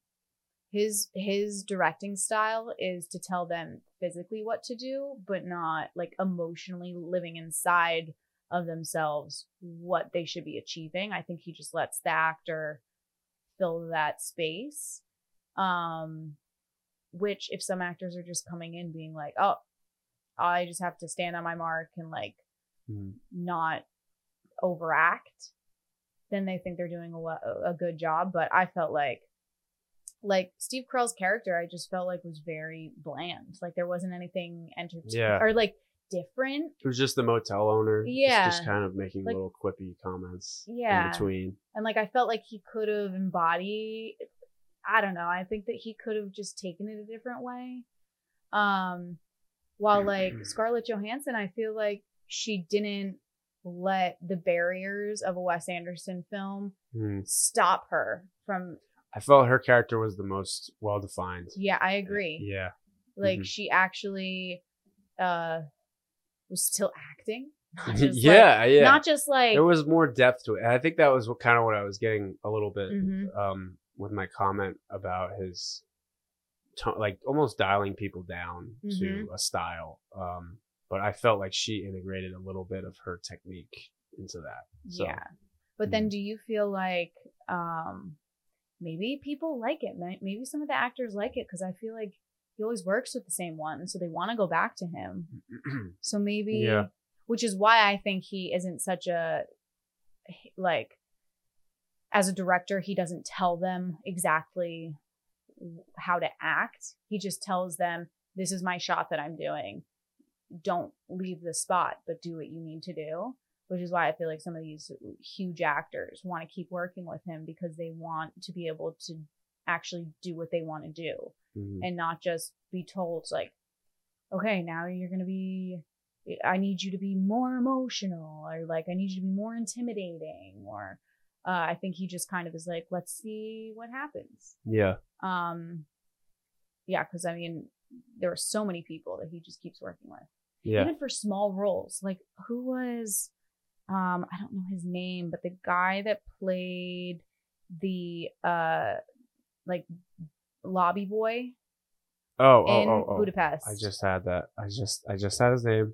S2: His his directing style is to tell them physically what to do, but not like emotionally living inside of themselves what they should be achieving. I think he just lets the actor fill that space. Um, which if some actors are just coming in being like, "Oh, I just have to stand on my mark and like
S3: Mm.
S2: not overact, then they think they're doing a, a good job. But I felt like, like Steve Carell's character, I just felt like was very bland. Like there wasn't anything entertaining
S3: Yeah.
S2: or like different.
S3: It was just the motel owner. just-
S2: Yeah.
S3: Just, kind of making
S2: Like-
S3: little quippy comments
S2: Yeah.
S3: in between.
S2: And like I felt like he could have embodied I don't know. I think that he could have just taken it a different way. Um while like Scarlett Johansson, I feel like she didn't let the barriers of a Wes Anderson film
S3: Mm.
S2: stop her from
S3: I felt her character was the most well defined.
S2: yeah, I agree.
S3: Yeah.
S2: Like
S3: Mhm.
S2: she actually uh was still acting.
S3: Yeah,
S2: like,
S3: yeah.
S2: not just like
S3: there was more depth to it. And I think that was what, kind of what I was getting a little bit
S2: Mhm.
S3: um, with my comment about his, like almost dialing people down
S2: Mm-hmm.
S3: to a style. Um, but I felt like she integrated a little bit of her technique into that. So,
S2: Yeah. But then do you feel like um maybe people like it? Maybe some of the actors like it because I feel like he always works with the same one, And so they want to go back to him. So maybe
S3: Yeah.
S2: which is why I think he isn't such a like as a director, he doesn't tell them exactly how to act. He just tells them, This is my shot that I'm doing. Don't leave the spot, but do what you need to do which is why I feel like some of these huge actors want to keep working with him because they want to be able to actually do what they want to do
S3: Mhm.
S2: and not just be told like okay now you're going to be I need you to be more emotional or like I need you to be more intimidating or uh, I think he just kind of is like let's see what happens
S3: yeah.
S2: um yeah cuz I mean there are so many people that he just keeps working with
S3: Yeah.
S2: even for small roles. Like who was um I don't know his name, but the guy that played the uh like lobby boy
S3: Oh, oh,
S2: in
S3: oh, oh.
S2: Budapest.
S3: I just had that. I just I just had his name.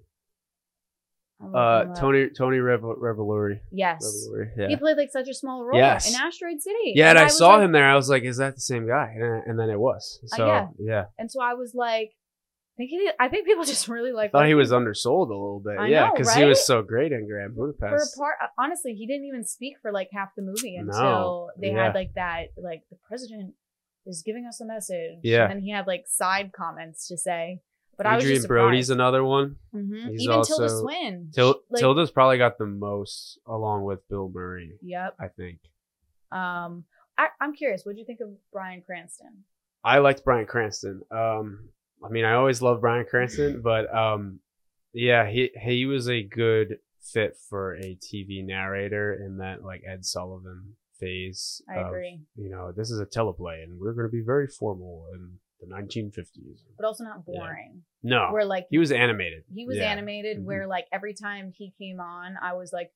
S3: Uh. Tony Tony Revel- Revolori.
S2: Yes.
S3: Revolori. Yeah.
S2: He played like such a small role
S3: Yes.
S2: in Asteroid City.
S3: yeah, and I
S2: was
S3: saw
S2: like-
S3: him there. I was like, "Is that the same guy?" And, and then it was.
S2: Uh,
S3: So
S2: yeah.
S3: yeah,
S2: And so I was like, I think, he, I think people just really like.
S3: thought he was undersold a little bit.
S2: I
S3: yeah, because he was so great in Grand Budapest.
S2: for a part. Honestly, he didn't even speak for like half the movie
S3: No.
S2: until they
S3: Yeah.
S2: had like that, like the president is giving us a message.
S3: Yeah.
S2: And he had like side comments to say. But I was
S3: Adrian
S2: just
S3: Brody's another one.
S2: Mhm.
S3: he's
S2: Even Tilda
S3: also-
S2: Swin.
S3: Til-
S2: Like-
S3: Tilda's probably got the most, along with Bill Murray.
S2: Yep.
S3: I think.
S2: Um, I, I'm curious. What do you think of Bryan Cranston?
S3: I liked Bryan Cranston. Um, I mean, I always loved Bryan Cranston, but um, yeah, he he was a good fit for a TV narrator in that like Ed Sullivan phase.
S2: I
S3: of,
S2: agree.
S3: You know, this is a teleplay, and we're going to be very formal in the 1950s.
S2: But also not
S3: Yeah.
S2: boring.
S3: No,
S2: Where like
S3: he was animated.
S2: he was
S3: Yeah.
S2: animated
S3: Mhm.
S2: where like every time he came on i was like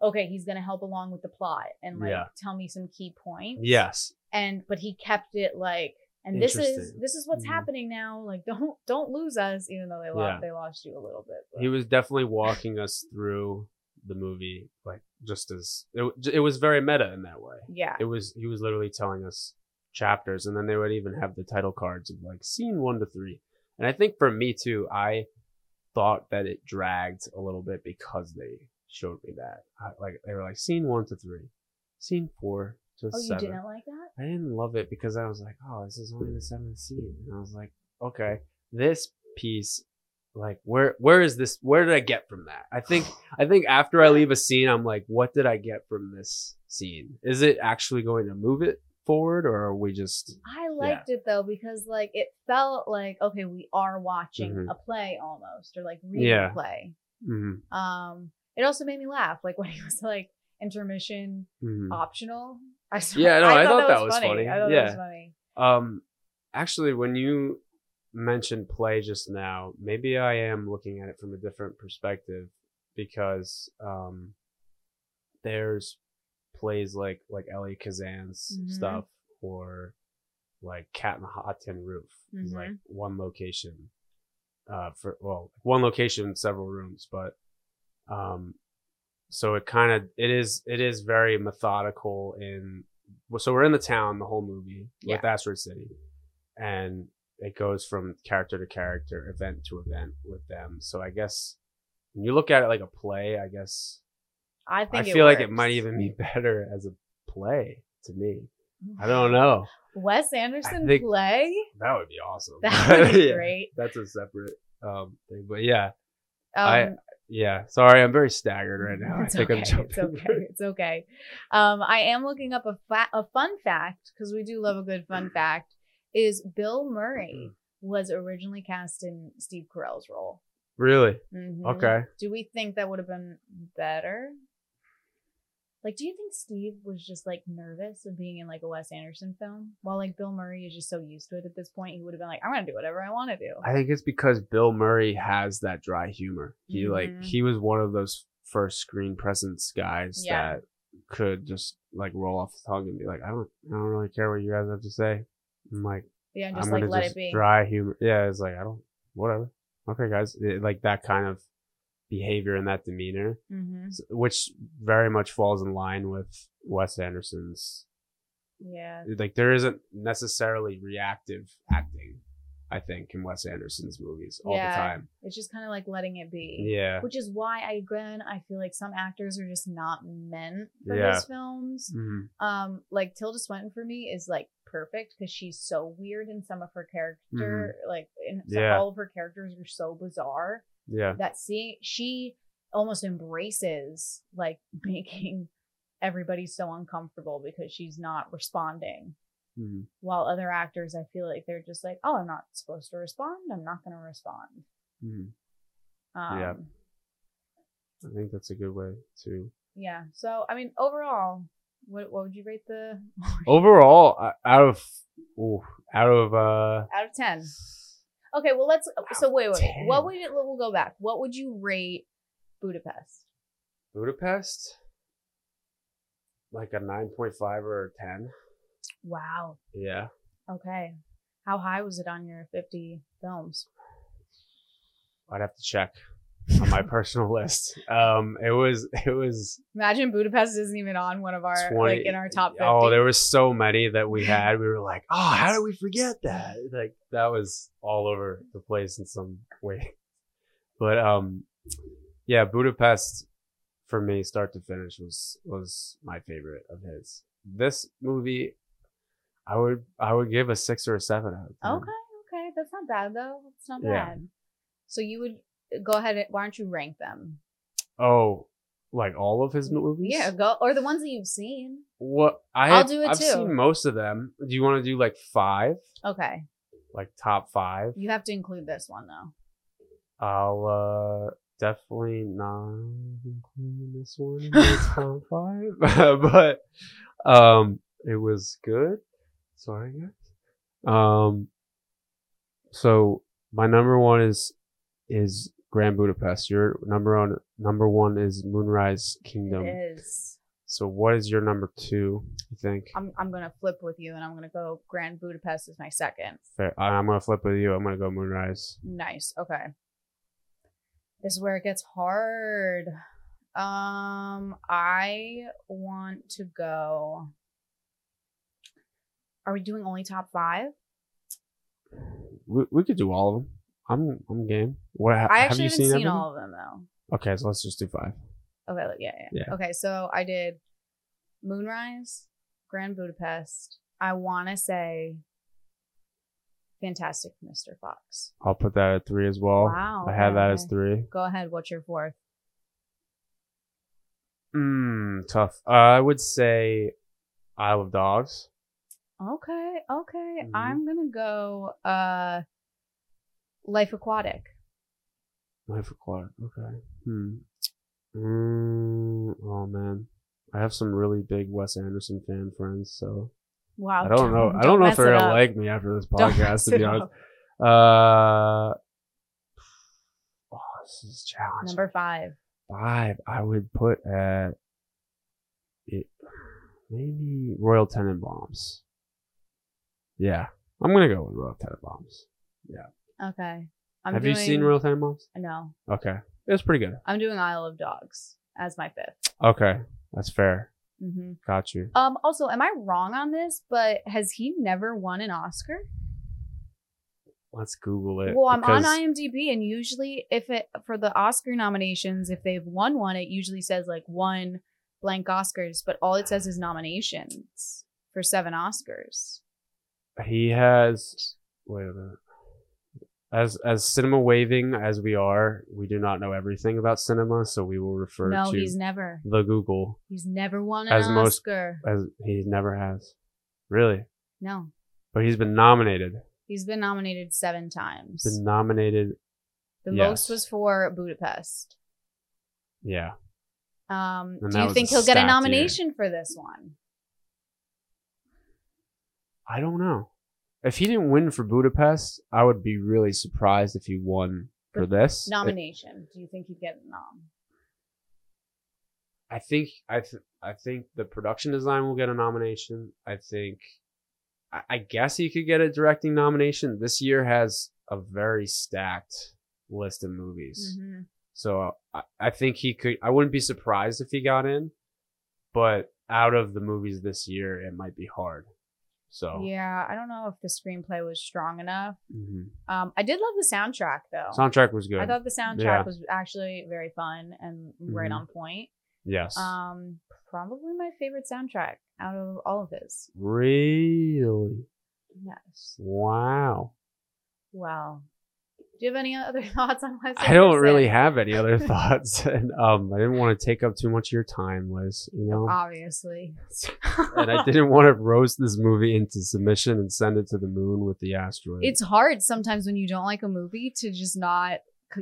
S2: okay he's gonna help along with the plot and like
S3: Yeah.
S2: tell me some key points
S3: Yes.
S2: and but he kept it like and this is this is what's
S3: Mhm.
S2: happening now like don't don't lose us even though they lost
S3: Yeah.
S2: they lost you a little bit but-
S3: He was definitely walking us through the movie, like just as it, it was very meta in that way.
S2: yeah
S3: it was he was literally telling us chapters and then they would even have the title cards of like scene one to three. And i think for me too i thought that it dragged a little bit because they showed me that. I, like they were like scene one to three scene four to
S2: oh you didn't like that?
S3: I didn't love it because i was like oh this is only the seventh scene. And i was like okay this piece like where where is this where did i get from that? I think i think after i leave a scene i'm like what did i get from this scene? Is it actually going to move it forward or are we just
S2: i liked it though because like it felt like okay we are watching
S3: Mhm.
S2: a play almost or like reading
S3: Yeah.
S2: a play
S3: Mhm,
S2: um it also made me laugh like when he was like intermission
S3: mhm.
S2: optional. I saw,
S3: Yeah, no, I thought that
S2: was
S3: was funny.
S2: I thought
S3: Yeah.
S2: that was funny.
S3: um actually when you mentioned play just now maybe i am looking at it from a different perspective because um there's plays like like Elia Kazan's
S2: Mhm.
S3: stuff or like Cat in the Hot Tin Roof like
S2: Mm-hmm.
S3: one location uh for well one location several rooms but um so it kind of it is it is very methodical in so we're in the town the whole movie with Asteroid City and it goes from character to character event to event with them so I guess when you look at it like a play I guess
S2: I
S3: I
S2: think it
S3: feel like it might even be better as a play to me I don't know
S2: Wes Anderson play.
S3: that would be awesome
S2: That would be
S3: Yeah,
S2: great.
S3: that's a separate um thing but yeah
S2: Um,
S3: I- Yeah, sorry, I'm very staggered right now.
S2: It's
S3: I think
S2: okay.
S3: I'm jumping.
S2: It's okay. It's okay. Um, I am looking up a fa- a fun fact because we do love a good fun fact. Is Bill Murray was originally cast in Steve Carell's role.
S3: Really?
S2: Mhm.
S3: Okay.
S2: Do we think that would have been better? Like, do you think Steve was just like nervous of being in like a Wes Anderson film? While like Bill Murray is just so used to it at this point, he would have been like, I'm gonna do whatever I want to do.
S3: I think it's because Bill Murray has that dry humor. He like
S2: Mhm.
S3: he was one of those first screen presence guys
S2: Yeah.
S3: that could just like roll off the tongue and be like, I don't, I don't really care what you guys have to say. I'm like,
S2: yeah, just
S3: I'm
S2: like let
S3: just
S2: it be.
S3: dry humor. Yeah, it's like I don't, whatever. Okay, guys, It- like that kind of behavior and that demeanor.
S2: hmm
S3: which very much falls in line with Wes Anderson's.
S2: Yeah,
S3: Like there isn't necessarily reactive acting, I think, in Wes Anderson's movies all
S2: Yeah.
S3: the time.
S2: it's just kind of like letting it be.
S3: Yeah.
S2: Which is why I again I feel like some actors are just not meant for
S3: Yeah.
S2: his films.
S3: Mhm.
S2: Um, like Tilda Swinton for me is like perfect because she's so weird in some of her character. Like in so
S3: Mm-hmm. Yeah.
S2: all of her characters are so bizarre
S3: Yeah.
S2: that seeing she almost embraces like making everybody so uncomfortable because she's not responding.
S3: Mhm.
S2: While other actors, I feel like they're just like, oh, I'm not supposed to respond. I'm not going to respond.
S3: Mhm.
S2: Um,
S3: Yeah. I think that's a good way to.
S2: Yeah. So I mean, overall, what what would you rate the
S3: Overall, out of ooh, out of uh,
S2: out of ten? Okay. Well, let's. So wait, wait.
S3: 10.
S2: What would it? We'll go back. What would you rate Budapest?
S3: Budapest, like a nine point five or a ten.
S2: Wow.
S3: Yeah.
S2: Okay. How high was it on your 50 films?
S3: I'd have to check on my personal list. Um, it was it was
S2: Imagine Budapest isn't even on one of our
S3: 20
S2: like in our top 50.
S3: Oh, there were so many that we had. We were like, oh, how did we forget that? Like that was all over the place in some way. But um, yeah, Budapest for me, start to finish, was was my favorite of his. This movie, I would I would give a six or a seven out of.
S2: Okay, okay, that's not bad though. It's not
S3: Yeah.
S2: bad. So you would go ahead. And, why don't you rank them?
S3: Oh, like all of his movies?
S2: Yeah, go or the ones that you've seen.
S3: What I
S2: I'll
S3: have,
S2: do it
S3: I've
S2: too.
S3: seen most of them. Do you want to do like five?
S2: Okay,
S3: Like top five?
S2: you have to include this one though.
S3: I'll uh definitely not include this one in top five. but um it was good. Sorry guys. Um so my number one is is Grand Budapest. Your number one number one is Moonrise Kingdom.
S2: It is.
S3: So what is your number two, you think?
S2: I'm I'm gonna flip with you, and I'm gonna go Grand Budapest is my second.
S3: Fair. I'm gonna flip with you. I'm gonna go Moonrise.
S2: Nice. Okay. This is where it gets hard. Um, I want to go. Are we doing only top five?
S3: We, we could do all of them. I'm I'm game. What ha-
S2: I
S3: have
S2: actually
S3: you
S2: haven't
S3: seen,
S2: seen,
S3: everything?
S2: all of them though.
S3: Okay, so let's just do five.
S2: Okay, like, yeah, yeah,
S3: Yeah.
S2: Okay, so I did Moonrise, Grand Budapest. I want to say Fantastic Mr. Fox.
S3: I'll put that at three as well.
S2: Wow,
S3: I have that as three.
S2: Go ahead. What's your fourth?
S3: Hmm, tough. Uh, I would say Isle of Dogs.
S2: Okay, okay.
S3: Mhm.
S2: I'm gonna go uh Life Aquatic.
S3: Life Aquatic. Okay. Hmm. Mm, oh man, I have some really big Wes Anderson fan friends, so
S2: Wow.
S3: I don't know. I don't know if they're gonna like me after this podcast. To be honest.
S2: up.
S3: Uh. Oh, this is challenging.
S2: Number five.
S3: five I would put at it maybe Royal Tenenbaums. Yeah, I'm gonna go with Royal Tenenbaums.
S2: Okay. I'm
S3: Have
S2: doing,
S3: you seen Royal Tenenbaums?
S2: No.
S3: Okay, it was pretty good.
S2: I'm doing Isle of Dogs as my fifth.
S3: Okay, that's fair.
S2: hmm
S3: Got you.
S2: Um. Also, am I wrong on this? But has he never won an Oscar?
S3: Let's Google it.
S2: Well, I'm on IMDb, and usually, if it for the Oscar nominations, if they've won one, it usually says like one blank Oscars, but all it says is nominations for seven Oscars.
S3: He has. Wait a minute. As as cinema waving as we are, we do not know everything about cinema, so we will refer
S2: No,
S3: to
S2: he's never.
S3: the Google
S2: He's never won an
S3: As most-
S2: Oscar.
S3: as he never has. Really,
S2: No,
S3: but he's been nominated.
S2: he's been nominated seven times.
S3: Been nominated.
S2: the
S3: yes.
S2: most was for Budapest.
S3: Yeah.
S2: Um,
S3: And
S2: do you think he'll get a
S3: stacked year.
S2: nomination for this one?
S3: I don't know. If he didn't win for Budapest, I would be really surprised if he won for
S2: For
S3: this.
S2: Nomination. do you think he'd get a nom?
S3: I think I th- I think the production design will get a nomination. I think I, I guess he could get a directing nomination. This year has a very stacked list of movies.
S2: Mhm.
S3: So I, I think he could I wouldn't be surprised if he got in, but out of the movies this year it might be hard. So
S2: Yeah, I don't know if the screenplay was strong enough.
S3: mhm.
S2: Um, I did love the soundtrack though.
S3: soundtrack was good.
S2: I thought the soundtrack
S3: Yeah.
S2: was actually very fun and right
S3: Mhm.
S2: on point.
S3: yes.
S2: Um, probably my favorite soundtrack out of all of his.
S3: really?
S2: Yes.
S3: Wow.
S2: Well, do you have any other thoughts on Wes
S3: I don't really have any other thoughts, and um, I didn't want to take up too much of your time, Liz. You know,
S2: Obviously.
S3: and I didn't want to roast this movie into submission and send it to the moon with the asteroid.
S2: It's hard sometimes when you don't like a movie to just not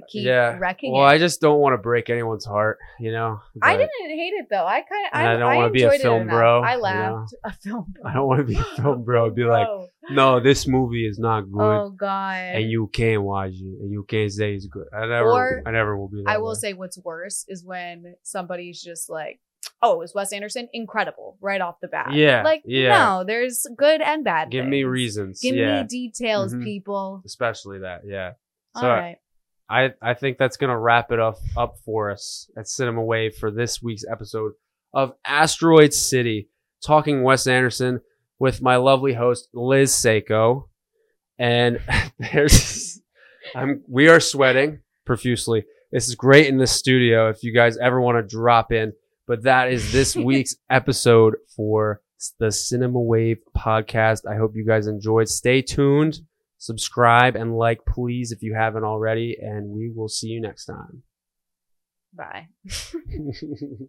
S2: keep
S3: yeah.
S2: wrecking
S3: Well,
S2: it.
S3: I just don't want to break anyone's heart. You know,
S2: I didn't hate it though. I kind of I,
S3: I don't wanna be a
S2: enjoyed it
S3: film bro,
S2: I
S3: you
S2: laughed. A film.
S3: I don't want to be a film bro. Be like, no, this movie is not good,
S2: oh god.
S3: and you can't watch it, and you can't say it's good. I never,
S2: Or
S3: I never will be.
S2: I will
S3: way.
S2: say what's worse is when somebody's just like, oh, it was Wes Anderson, incredible, right off the bat.
S3: Yeah,
S2: Like,
S3: yeah.
S2: no, there's good and bad.
S3: Give me reasons.
S2: Give
S3: yeah.
S2: me details,
S3: Mhm.
S2: people.
S3: Especially that. Yeah.
S2: All
S3: So
S2: right.
S3: I, I think that's going to wrap it up, up for us at Cinema Wave for this week's episode of Asteroid City, talking Wes Anderson with my lovely host, Liz Seiko. And there's, I'm, we are sweating profusely. This is great in the studio if you guys ever want to drop in. But that is this week's episode for the Cinema Wave podcast. I hope you guys enjoyed. Stay tuned subscribe and like please if you haven't already and we will see you next time
S2: Bye.